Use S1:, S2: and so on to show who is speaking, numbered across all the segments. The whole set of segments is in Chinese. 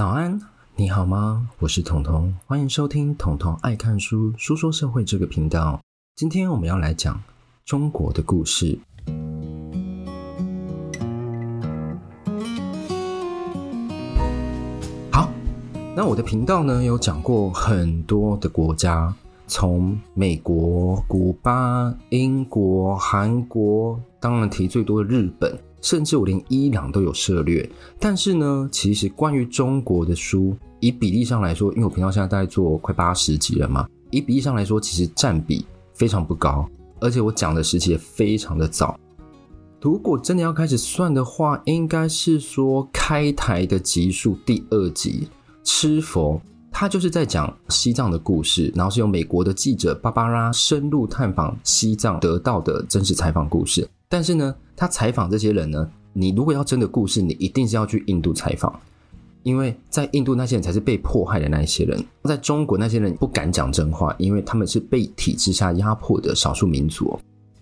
S1: 早安，你好吗？我是彤彤，欢迎收听彤彤爱看书书说社会这个频道。今天我们要来讲中国的故事。好，那我的频道呢，有讲过很多的国家，从美国、古巴、英国、韩国，当然提最多的日本。甚至我连伊朗都有涉略，但是呢，其实关于中国的书，以比例上来说，因为我频道现在大概做快八十集了嘛，以比例上来说，其实占比非常不高，而且我讲的时期也非常的早。如果真的要开始算的话，应该是说开台的集数第二集《吃佛》，它就是在讲西藏的故事，然后是由美国的记者芭芭拉深入探访西藏得到的真实采访故事。但是呢，他采访这些人呢，你如果要真的故事，你一定是要去印度采访，因为在印度那些人才是被迫害的那一些人，在中国那些人不敢讲真话，因为他们是被体制下压迫的少数民族。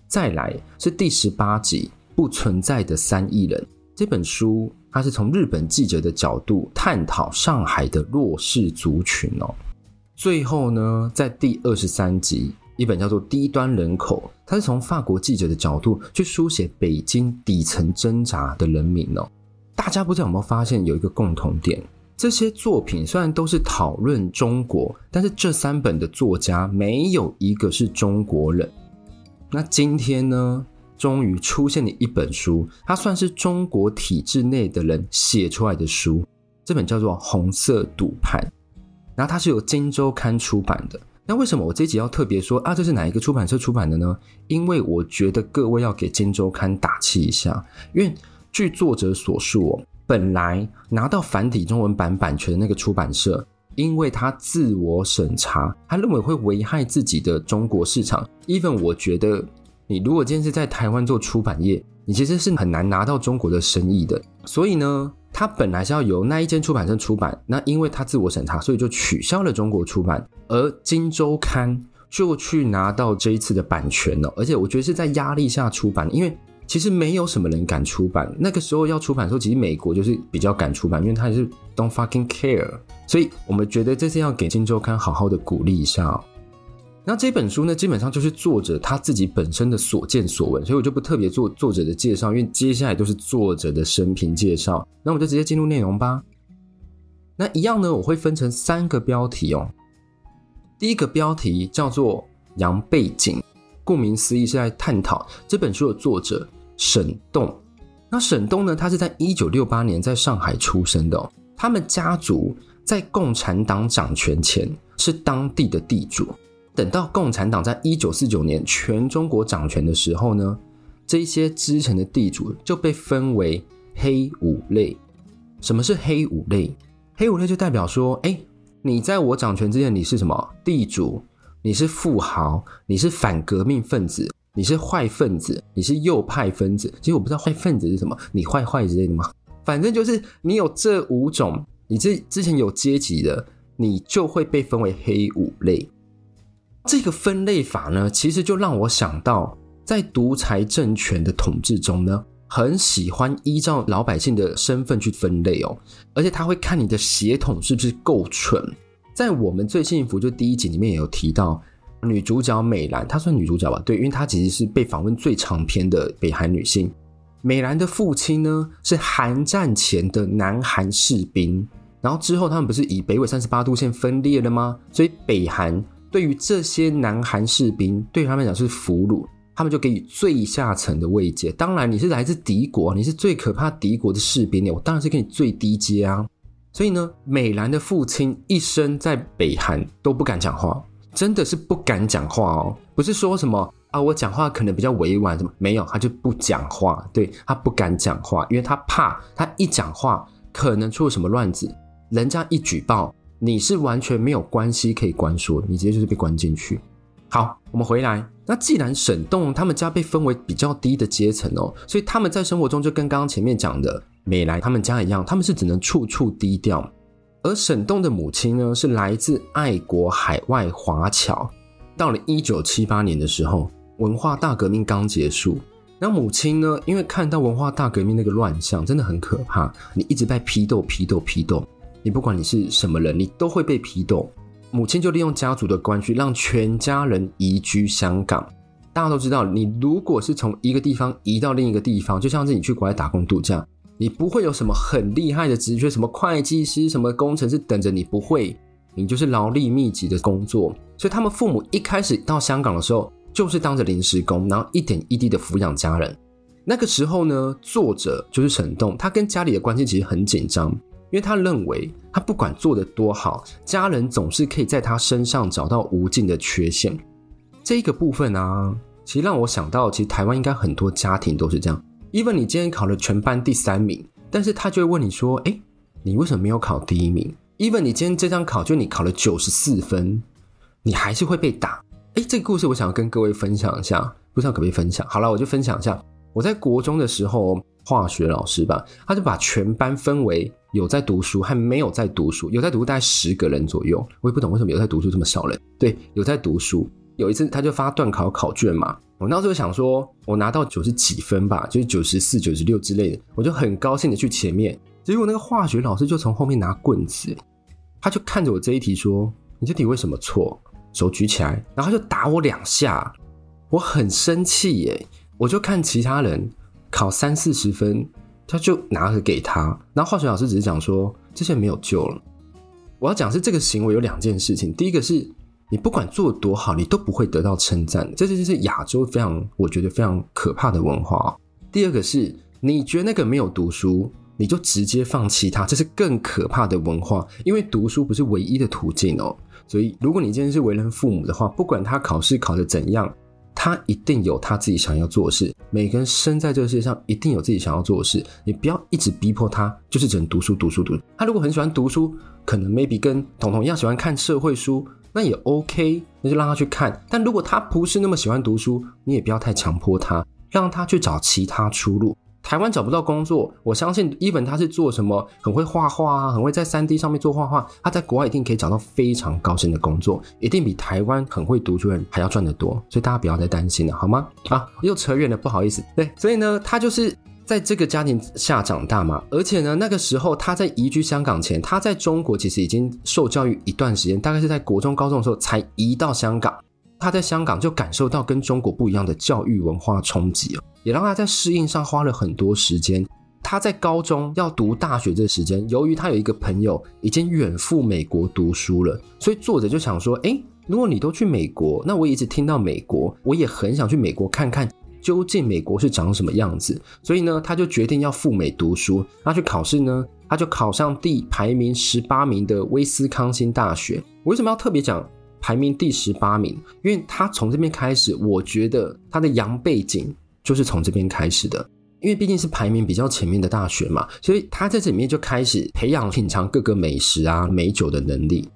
S1: 再来是第十八集《不存在的三亿人》这本书，它是从日本记者的角度探讨上海的弱势族群哦。最后呢，在第二十三集。一本叫做《低端人口》，它是从法国记者的角度去书写北京底层挣扎的人民哦。大家不知道有没有发现有一个共同点？这些作品虽然都是讨论中国，但是这三本的作家没有一个是中国人。那今天呢，终于出现了一本书，它算是中国体制内的人写出来的书。这本叫做《红色赌盘》，然后它是由《今周刊》出版的。那为什么我这集要特别说啊？这是哪一个出版社出版的呢？因为我觉得各位要给《金周刊》打气一下，因为据作者所述，本来拿到繁体中文版版权的那个出版社，因为他自我审查，他认为会危害自己的中国市场。even 我觉得，你如果今天是在台湾做出版业，你其实是很难拿到中国的生意的。所以呢，他本来是要由那一间出版社出版，那因为他自我审查，所以就取消了中国出版。而《金周刊》就去拿到这一次的版权了，而且我觉得是在压力下出版，因为其实没有什么人敢出版。那个时候要出版的时候，其实美国就是比较敢出版，因为他是 Don't fucking care。所以我们觉得这次要给《金周刊》好好的鼓励一下。那这本书呢，基本上就是作者他自己本身的所见所闻，所以我就不特别做作者的介绍，因为接下来都是作者的生平介绍。那我们就直接进入内容吧。那一样呢，我会分成三个标题哦。第一个标题叫做“杨背景”，顾名思义是在探讨这本书的作者沈栋。那沈栋呢，他是在一九六八年在上海出生的哦。他们家族在共产党掌权前是当地的地主，等到共产党在一九四九年全中国掌权的时候呢，这些之前的地主就被分为黑五类。什么是黑五类？黑五类就代表说，哎。你在我掌权之前，你是什么地主？你是富豪？你是反革命分子？你是坏分子？你是右派分子？其实我不知道坏分子是什么，你坏坏之类的吗？反正就是你有这五种，你这之前有阶级的，你就会被分为黑五类。这个分类法呢，其实就让我想到，在独裁政权的统治中呢。很喜欢依照老百姓的身份去分类哦，而且他会看你的血统是不是够纯。在我们最幸福就第一集里面也有提到，女主角美兰，她算女主角吧？对，因为她其实是被访问最长篇的北韩女性。美兰的父亲呢是韩战前的南韩士兵，然后之后他们不是以北纬三十八度线分裂了吗？所以北韩对于这些南韩士兵，对他们讲是俘虏。他们就给予最下层的慰藉。当然，你是来自敌国，你是最可怕敌国的士兵，我当然是给你最低阶啊。所以呢，美兰的父亲一生在北韩都不敢讲话，真的是不敢讲话哦。不是说什么啊，我讲话可能比较委婉，什么没有，他就不讲话。对，他不敢讲话，因为他怕他一讲话可能出了什么乱子，人家一举报，你是完全没有关系可以关说，你直接就是被关进去。好，我们回来。那既然沈栋他们家被分为比较低的阶层哦，所以他们在生活中就跟刚刚前面讲的美兰他们家一样，他们是只能处处低调。而沈栋的母亲呢，是来自爱国海外华侨。到了一九七八年的时候，文化大革命刚结束，那母亲呢，因为看到文化大革命那个乱象真的很可怕，你一直在批斗、批斗、批斗，你不管你是什么人，你都会被批斗。母亲就利用家族的关系，让全家人移居香港。大家都知道，你如果是从一个地方移到另一个地方，就像是你去国外打工度假，你不会有什么很厉害的职缺，什么会计师、什么工程师等着你，不会，你就是劳力密集的工作。所以他们父母一开始到香港的时候，就是当着临时工，然后一点一滴的抚养家人。那个时候呢，作者就是沈栋，他跟家里的关系其实很紧张，因为他认为他不管做得多好，家人总是可以在他身上找到无尽的缺陷。这一个部分啊。其实让我想到，其实台湾应该很多家庭都是这样。even 你今天考了全班第三名，但是他就会问你说：“哎，你为什么没有考第一名？”even 你今天这张考就你考了九十四分，你还是会被打。哎，这个故事我想要跟各位分享一下，不知道可不可以分享？好了，我就分享一下。我在国中的时候，化学老师吧，他就把全班分为有在读书和没有在读书，有在读大概十个人左右。我也不懂为什么有在读书这么少人。对，有在读书。有一次，他就发段考考卷嘛，我那时候想说，我拿到九十几分吧，就是九十四、九十六之类的，我就很高兴的去前面。结果那个化学老师就从后面拿棍子，他就看着我这一题说：“你这题为什么错？”手举起来，然后就打我两下，我很生气耶。我就看其他人考三四十分，他就拿着给他，然后化学老师只是讲说这些没有救了。我要讲是这个行为有两件事情，第一个是。你不管做多好，你都不会得到称赞。这就是亚洲非常，我觉得非常可怕的文化。第二个是，你觉得那个没有读书，你就直接放弃他，这是更可怕的文化。因为读书不是唯一的途径哦。所以，如果你今天是为人父母的话，不管他考试考得怎样，他一定有他自己想要做的事。每个人生在这个世界上，一定有自己想要做的事。你不要一直逼迫他，就是只能读书、读书、读。他如果很喜欢读书，可能 maybe 跟彤彤一样喜欢看社会书。那也 OK，那就让他去看。但如果他不是那么喜欢读书，你也不要太强迫他，让他去找其他出路。台湾找不到工作，我相信 Even 他是做什么，很会画画啊，很会在三 D 上面做画画，他在国外一定可以找到非常高薪的工作，一定比台湾很会读书的人还要赚得多。所以大家不要再担心了，好吗？啊，又扯远了，不好意思。对，所以呢，他就是。在这个家庭下长大嘛，而且呢，那个时候他在移居香港前，他在中国其实已经受教育一段时间，大概是在国中、高中的时候才移到香港。他在香港就感受到跟中国不一样的教育文化冲击哦，也让他在适应上花了很多时间。他在高中要读大学这时间，由于他有一个朋友已经远赴美国读书了，所以作者就想说：诶，如果你都去美国，那我一直听到美国，我也很想去美国看看。究竟美国是长什么样子？所以呢，他就决定要赴美读书。他去考试呢，他就考上第排名十八名的威斯康星大学。我为什么要特别讲排名第十八名？因为他从这边开始，我觉得他的洋背景就是从这边开始的。因为毕竟是排名比较前面的大学嘛，所以他在这里面就开始培养品尝各个美食啊、美酒的能力，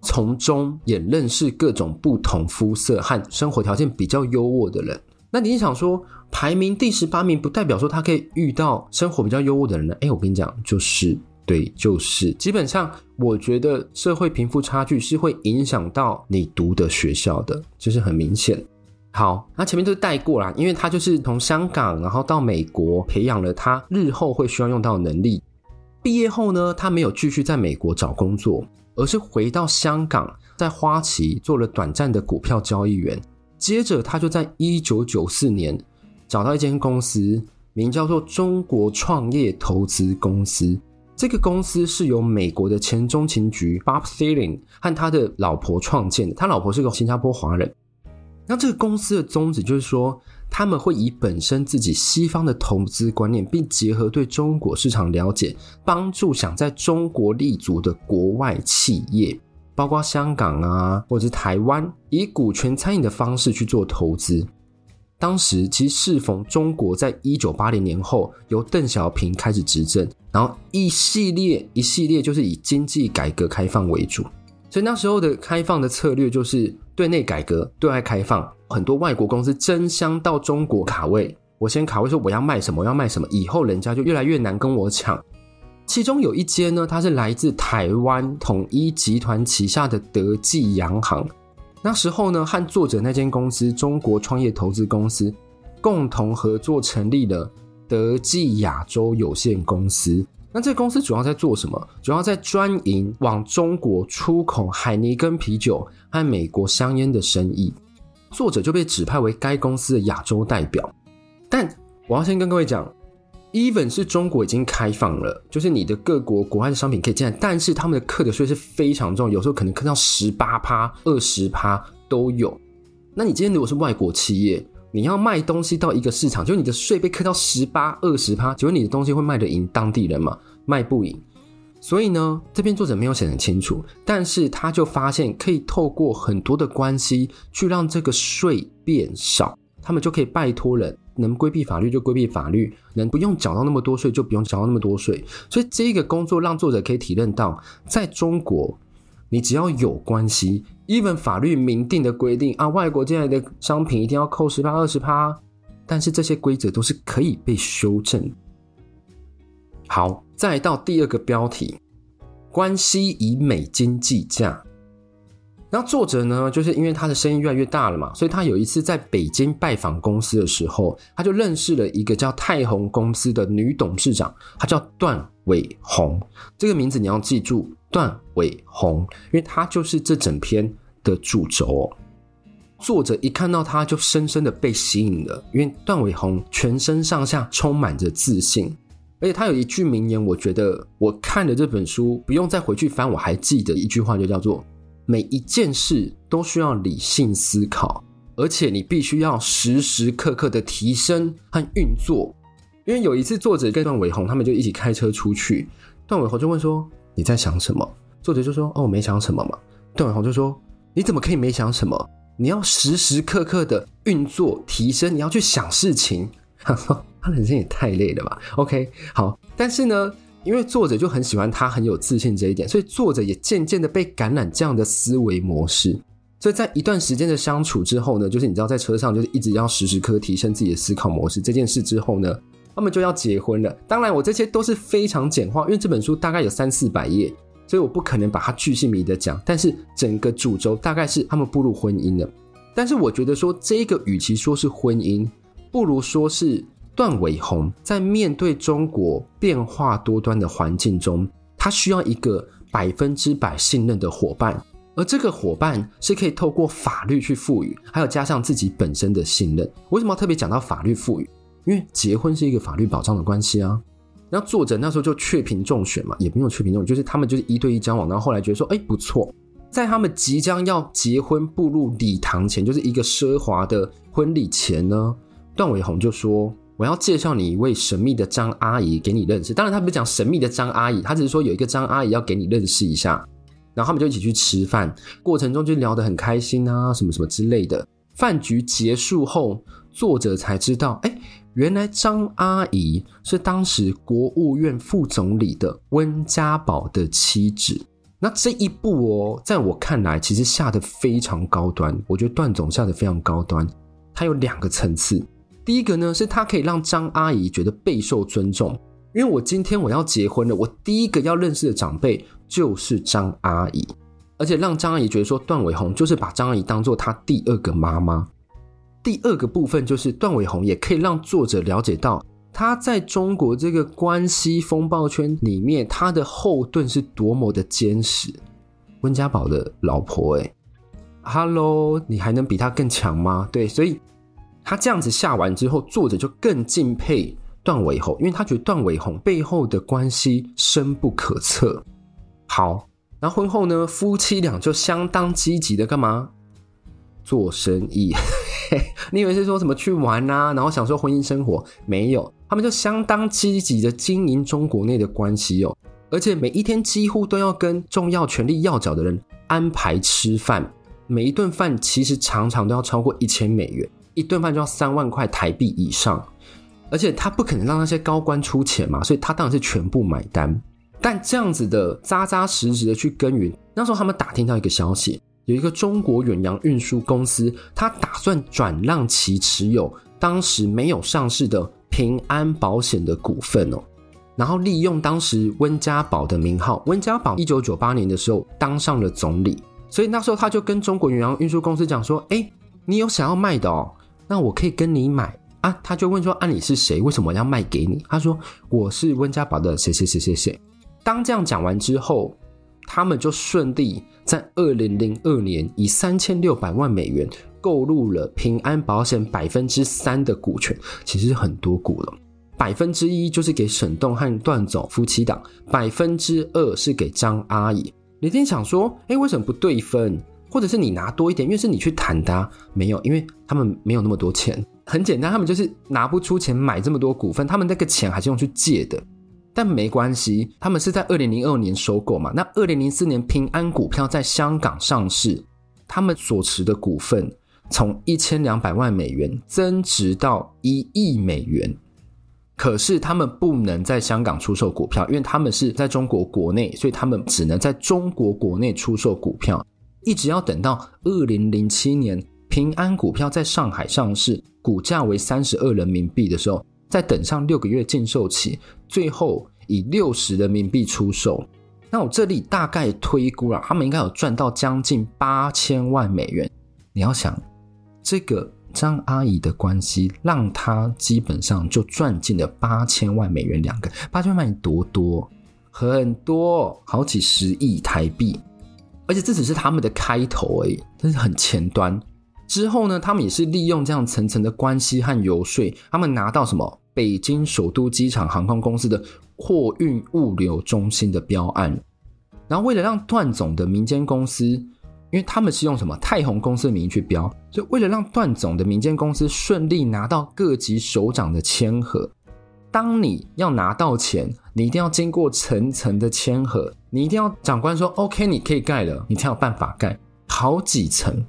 S1: 从中也认识各种不同肤色和生活条件比较优渥的人。那你想说排名第十八名，不代表说他可以遇到生活比较优渥的人呢？哎，我跟你讲，就是对，就是基本上，我觉得社会贫富差距是会影响到你读的学校的，就是很明显。好，那前面都带过啦，因为他就是从香港，然后到美国培养了他日后会需要用到的能力。毕业后呢，他没有继续在美国找工作，而是回到香港，在花旗做了短暂的股票交易员。接着，他就在一九九四年找到一间公司，名叫做中国创业投资公司。这个公司是由美国的前中情局 Bob Thieling 和他的老婆创建的。他老婆是个新加坡华人。那这个公司的宗旨就是说，他们会以本身自己西方的投资观念，并结合对中国市场了解，帮助想在中国立足的国外企业。包括香港啊，或者是台湾，以股权参与的方式去做投资。当时其实适逢中国在一九八零年后由邓小平开始执政，然后一系列一系列就是以经济改革开放为主，所以那时候的开放的策略就是对内改革、对外开放。很多外国公司争相到中国卡位，我先卡位说我要卖什么，我要卖什么，以后人家就越来越难跟我抢。其中有一间呢，它是来自台湾统一集团旗下的德记洋行。那时候呢，和作者那间公司中国创业投资公司共同合作成立了德记亚洲有限公司。那这个公司主要在做什么？主要在专营往中国出口海尼根啤酒和美国香烟的生意。作者就被指派为该公司的亚洲代表。但我要先跟各位讲，even 是中国已经开放了，就是你的各国国外的商品可以进来，但是他们的课的税是非常重，有时候可能课到十八趴、二十趴都有。那你今天如果是外国企业，你要卖东西到一个市场，就你的税被课到十八、二十趴，请问你的东西会卖得赢当地人吗？卖不赢。所以呢，这篇作者没有写得很清楚，但是他就发现可以透过很多的关系去让这个税变少，他们就可以拜托人，能规避法律就规避法律，能不用缴到那么多税就不用缴到那么多税。所以这个工作让作者可以体认到，在中国，你只要有关系。一文法律明定的规定啊，外国进来的商品一定要扣十趴二十趴，但是这些规则都是可以被修正。好，再到第二个标题，关系以美金计价。那作者呢，就是因为他的生意越来越大了嘛，所以他有一次在北京拜访公司的时候，他就认识了一个叫泰宏公司的女董事长，她叫段伟红。这个名字你要记住。段伟红，因为他就是这整篇的主轴。作者一看到他就深深的被吸引了，因为段伟红全身上下充满着自信，而且他有一句名言，我觉得我看了这本书不用再回去翻，我还记得一句话，就叫做“每一件事都需要理性思考，而且你必须要时时刻刻的提升和运作”。因为有一次作者跟段伟红他们就一起开车出去，段伟红就问说。你在想什么？作者就说：“哦，没想什么嘛。”段伟红就说：“你怎么可以没想什么？你要时时刻刻的运作提升，你要去想事情。” 他人生也太累了吧？OK，好。但是呢，因为作者就很喜欢他很有自信这一点，所以作者也渐渐的被感染这样的思维模式。所以在一段时间的相处之后呢，就是你知道在车上就是一直要时时刻提升自己的思考模式这件事之后呢。他们就要结婚了。当然，我这些都是非常简化，因为这本书大概有三四百页，所以我不可能把它巨细靡的讲。但是整个主轴大概是他们步入婚姻了。但是我觉得说这个与其说是婚姻，不如说是段伟宏在面对中国变化多端的环境中，他需要一个百分之百信任的伙伴，而这个伙伴是可以透过法律去赋予，还有加上自己本身的信任。为什么要特别讲到法律赋予？因为结婚是一个法律保障的关系啊，然后作者那时候就确评中选嘛，也没有确评中选，就是他们就是一对一交往，然后后来觉得说，哎，不错，在他们即将要结婚步入礼堂前，就是一个奢华的婚礼前呢，段伟宏就说，我要介绍你一位神秘的张阿姨给你认识。当然，他不是讲神秘的张阿姨，他只是说有一个张阿姨要给你认识一下，然后他们就一起去吃饭，过程中就聊得很开心啊，什么什么之类的。饭局结束后，作者才知道，哎。原来张阿姨是当时国务院副总理的温家宝的妻子。那这一步哦，在我看来，其实下得非常高端。我觉得段总下得非常高端。它有两个层次。第一个呢，是他可以让张阿姨觉得备受尊重，因为我今天我要结婚了，我第一个要认识的长辈就是张阿姨，而且让张阿姨觉得说，段伟宏就是把张阿姨当做他第二个妈妈。第二个部分就是段伟宏也可以让作者了解到他在中国这个关系风暴圈里面，他的后盾是多么的坚实。温家宝的老婆，哎，Hello，你还能比他更强吗？对，所以他这样子下完之后，作者就更敬佩段伟宏，因为他觉得段伟宏背后的关系深不可测。好，然后婚后呢，夫妻俩就相当积极的干嘛？做生意。你以为是说什么去玩啊，然后享受婚姻生活？没有，他们就相当积极的经营中国内的关系哦，而且每一天几乎都要跟重要权力要角的人安排吃饭，每一顿饭其实常常都要超过一千美元，一顿饭就要三万块台币以上，而且他不可能让那些高官出钱嘛，所以他当然是全部买单。但这样子的扎扎实实的去耕耘，那时候他们打听到一个消息。有一个中国远洋运输公司，他打算转让其持有当时没有上市的平安保险的股份哦，然后利用当时温家宝的名号，温家宝一九九八年的时候当上了总理，所以那时候他就跟中国远洋运输公司讲说：“哎，你有想要卖的哦，那我可以跟你买啊，他就问说：“啊，你是谁？为什么要卖给你？”他说：“我是温家宝的谁谁谁谁谁。”当这样讲完之后，他们就顺利在二零零二年以三千六百万美元购入了平安保险百分之三的股权，其实很多股了。百分之一就是给沈栋和段总夫妻档，百分之二是给张阿姨。你一定想说，哎，为什么不对分？或者是你拿多一点？因为是你去谈的啊。没有，因为他们没有那么多钱。很简单，他们就是拿不出钱买这么多股份，他们那个钱还是用去借的。但没关系，他们是在二零零二年收购嘛。那二零零四年平安股票在香港上市，他们所持的股份从一千两百万美元增值到一亿美元。可是他们不能在香港出售股票，因为他们是在中国国内，所以他们只能在中国国内出售股票。一直要等到二零零七年平安股票在上海上市，股价为三十二人民币的时候，再等上六个月禁售期，最后以六十人民币出售。那我这里大概推估了，他们应该有赚到将近八千万美元。你要想这个。张阿姨的关系让他基本上就赚进了八千万美元，两个八千万多多很多，好几十亿台币，而且这只是他们的开头而已，这是很前端。之后呢，他们也是利用这样层层的关系和游说，他们拿到什么北京首都机场航空公司的货运物流中心的标案，然后为了让段总的民间公司。因为他们是用什么泰宏公司的名义去标，所以为了让段总的民间公司顺利拿到各级首长的签核，当你要拿到钱，你一定要经过层层的签核，你一定要长官说 OK，你可以盖了，你才有办法盖。好几层，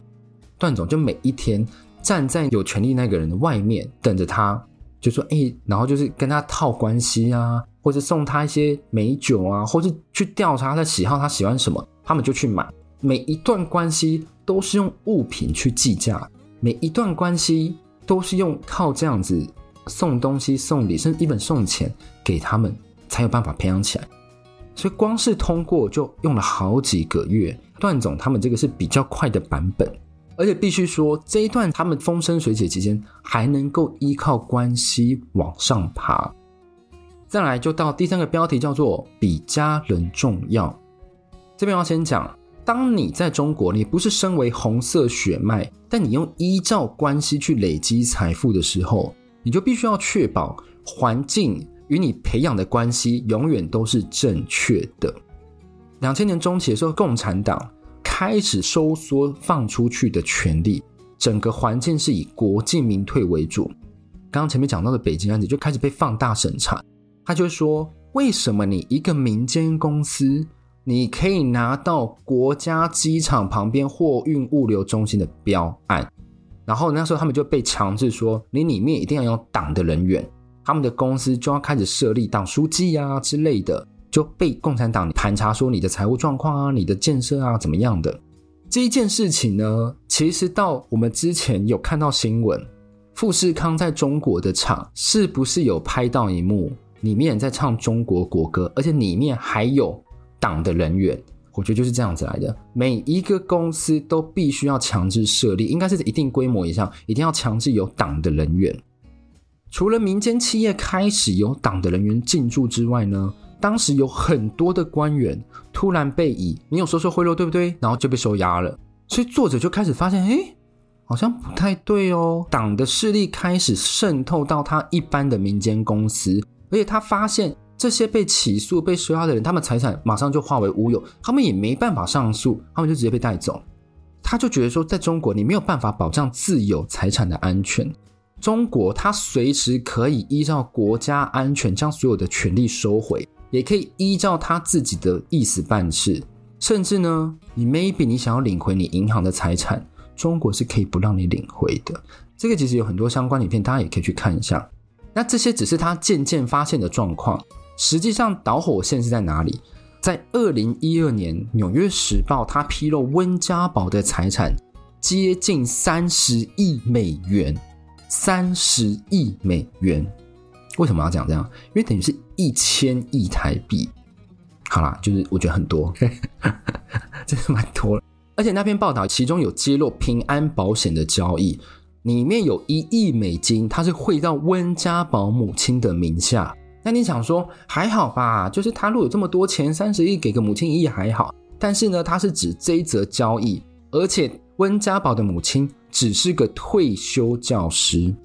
S1: 段总就每一天站在有权力那个人的外面等着他，就说哎，然后就是跟他套关系啊，或者送他一些美酒啊，或者去调查他的喜好，他喜欢什么，他们就去买。每一段关系都是用物品去计价，每一段关系都是用靠这样子送东西、送礼，甚至一本送钱给他们，才有办法培养起来。所以光是通过就用了好几个月。段总他们这个是比较快的版本，而且必须说这一段他们风生水起期间还能够依靠关系往上爬。再来就到第三个标题叫做比家人重要，这边要先讲。当你在中国，你不是身为红色血脉，但你用依照关系去累积财富的时候，你就必须要确保环境与你培养的关系永远都是正确的。两千年中期的时候，共产党开始收缩放出去的权利，整个环境是以国进民退为主。刚刚前面讲到的北京案子就开始被放大审查，他就说：为什么你一个民间公司？你可以拿到国家机场旁边货运物流中心的标案，然后那时候他们就被强制说，你里面一定要有党的人员，他们的公司就要开始设立党书记啊之类的，就被共产党盘查说你的财务状况啊、你的建设啊怎么样的。这一件事情呢，其实到我们之前有看到新闻，富士康在中国的厂是不是有拍到一幕，里面在唱中国国歌，而且里面还有。党的人员，我觉得就是这样子来的。每一个公司都必须要强制设立，应该是一定规模以上，一定要强制有党的人员。除了民间企业开始有党的人员进驻之外呢，当时有很多的官员突然被以你有收受贿赂对不对？然后就被收押了。所以作者就开始发现，诶，好像不太对哦。党的势力开始渗透到他一般的民间公司，而且他发现。这些被起诉、被收押的人，他们财产马上就化为乌有，他们也没办法上诉，他们就直接被带走。他就觉得说，在中国你没有办法保障自有财产的安全。中国他随时可以依照国家安全将所有的权利收回，也可以依照他自己的意思办事。甚至呢，你 maybe 你想要领回你银行的财产，中国是可以不让你领回的。这个其实有很多相关影片，大家也可以去看一下。那这些只是他渐渐发现的状况。实际上导火线是在哪里？在二零一二年，《纽约时报》它披露温家宝的财产接近三十亿美元，三十亿美元。为什么要讲这样？因为等于是一千亿台币。好啦，就是我觉得很多，真的蛮多了。而且那篇报道其中有揭露平安保险的交易。里面有一亿美金，它是汇到温家宝母亲的名下。那你想说还好吧？就是他如果有这么多钱，三十亿给个母亲一亿还好。但是呢，他是指这一则交易，而且温家宝的母亲只是个退休教师。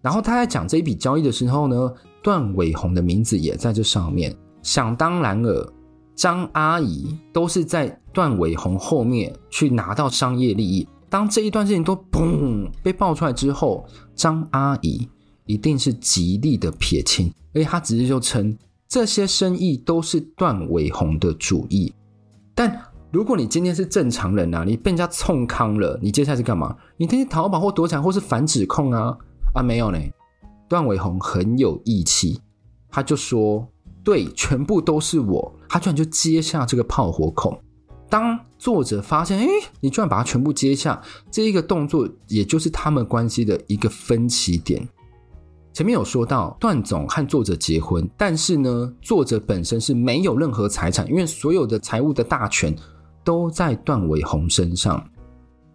S1: 然后他在讲这一笔交易的时候呢，段伟宏的名字也在这上面。想当然尔，张阿姨都是在段伟宏后面去拿到商业利益。当这一段事情都砰被爆出来之后，张阿姨一定是极力的撇清，而且她直接就称这些生意都是段伟宏的主意。但如果你今天是正常人啊，你被人家冲康了，你接下来是干嘛？你天天逃跑或躲起来，或是反指控啊？啊，没有呢。段伟宏很有义气，他就说：“对，全部都是我。”他居然就接下这个炮火孔。当作者发现，哎，你居然把它全部接下，这一个动作，也就是他们关系的一个分歧点。前面有说到，段总和作者结婚，但是呢，作者本身是没有任何财产，因为所有的财务的大权都在段伟宏身上。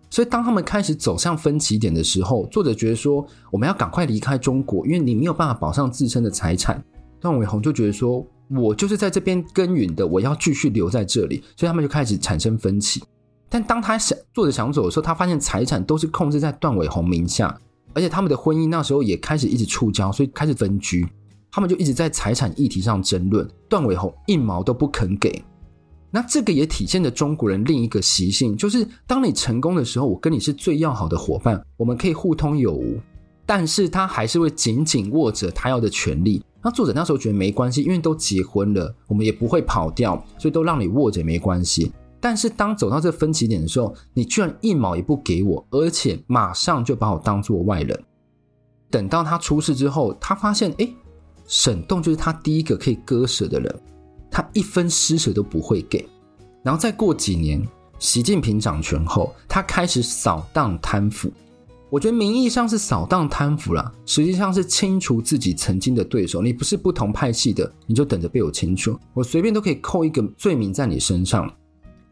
S1: 所以，当他们开始走向分歧点的时候，作者觉得说，我们要赶快离开中国，因为你没有办法保障自身的财产。段伟宏就觉得说，我就是在这边耕耘的，我要继续留在这里，所以他们就开始产生分歧。但当他想作者想走的时候，他发现财产都是控制在段伟宏名下，而且他们的婚姻那时候也开始一直触礁，所以开始分居。他们就一直在财产议题上争论，段伟宏一毛都不肯给。那这个也体现了中国人另一个习性，就是当你成功的时候，我跟你是最要好的伙伴，我们可以互通有无。但是他还是会紧紧握着他要的权利。那作者那时候觉得没关系，因为都结婚了，我们也不会跑掉，所以都让你握着也没关系。但是当走到这分歧点的时候，你居然一毛也不给我，而且马上就把我当做外人。等到他出事之后，他发现，哎，沈栋就是他第一个可以割舍的人。他一分施舍都不会给，然后再过几年，习近平掌权后，他开始扫荡贪腐。我觉得名义上是扫荡贪腐啦，实际上是清除自己曾经的对手。你不是不同派系的，你就等着被我清除，我随便都可以扣一个罪名在你身上。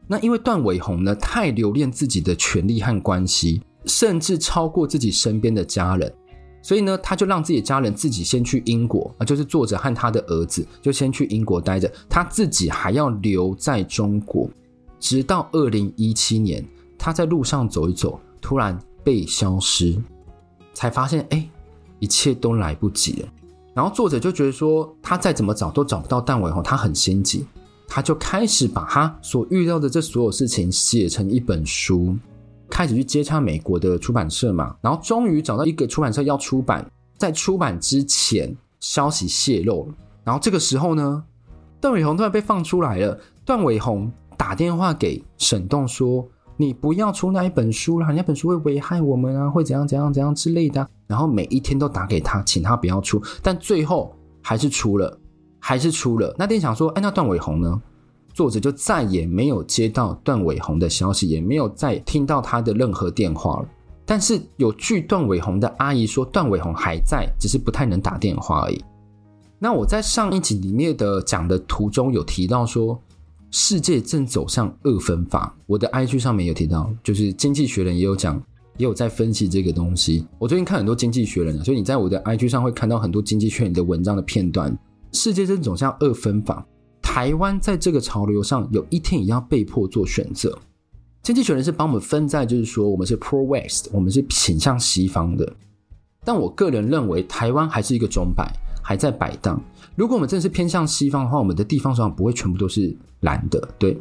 S1: 那因为段伟宏呢，太留恋自己的权力和关系，甚至超过自己身边的家人。所以呢，他就让自己的家人自己先去英国啊，就是作者和他的儿子就先去英国待着，他自己还要留在中国，直到二零一七年，他在路上走一走，突然被消失，才发现哎，一切都来不及了。然后作者就觉得说，他再怎么找都找不到段伟宏，他很心急，他就开始把他所遇到的这所有事情写成一本书。开始去接洽美国的出版社嘛，然后终于找到一个出版社要出版，在出版之前消息泄露了，然后这个时候呢，段伟宏突然被放出来了。段伟宏打电话给沈栋说：“你不要出那一本书了，那本书会危害我们啊，会怎样怎样怎样之类的。”然后每一天都打给他，请他不要出，但最后还是出了，还是出了。那店想说：“哎，那段伟宏呢？”作者就再也没有接到段伟宏的消息，也没有再听到他的任何电话了。但是有据段伟宏的阿姨说，段伟宏还在，只是不太能打电话而已。那我在上一集里面的讲的途中有提到说，世界正走向二分法。我的 IG 上面有提到，就是经济学人也有讲，也有在分析这个东西。我最近看很多经济学人，所以你在我的 IG 上会看到很多经济学人的文章的片段。世界正走向二分法。台湾在这个潮流上，有一天也要被迫做选择。经济学人是帮我们分在，就是说我们是 pro West，我们是倾向西方的。但我个人认为，台湾还是一个钟摆，还在摆荡。如果我们真的是偏向西方的话，我们的地方上不会全部都是蓝的，对。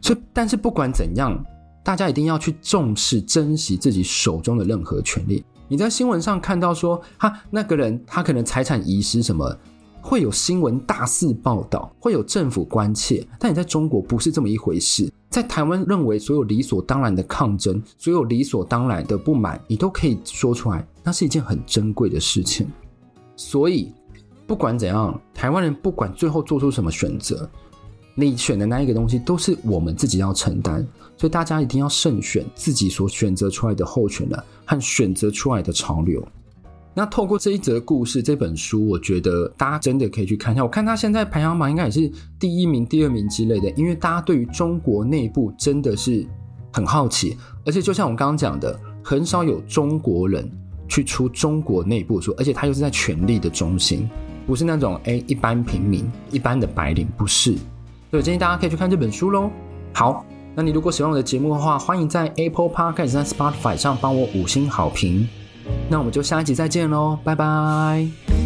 S1: 所以，但是不管怎样，大家一定要去重视、珍惜自己手中的任何权利。你在新闻上看到说，哈，那个人他可能财产遗失什么。会有新闻大肆报道，会有政府关切，但你在中国不是这么一回事。在台湾，认为所有理所当然的抗争，所有理所当然的不满，你都可以说出来，那是一件很珍贵的事情。所以，不管怎样，台湾人不管最后做出什么选择，你选的那一个东西都是我们自己要承担。所以大家一定要慎选自己所选择出来的候选人和选择出来的潮流。那透过这一则故事，这本书，我觉得大家真的可以去看一下。我看他现在排行榜应该也是第一名、第二名之类的，因为大家对于中国内部真的是很好奇，而且就像我刚刚讲的，很少有中国人去出中国内部书，而且他又是在权力的中心，不是那种诶一般平民、一般的白领，不是。所以建议大家可以去看这本书喽。好，那你如果喜欢我的节目的话，欢迎在 Apple Podcast 在 Spotify 上帮我五星好评。那我们就下一集再见喽，拜拜。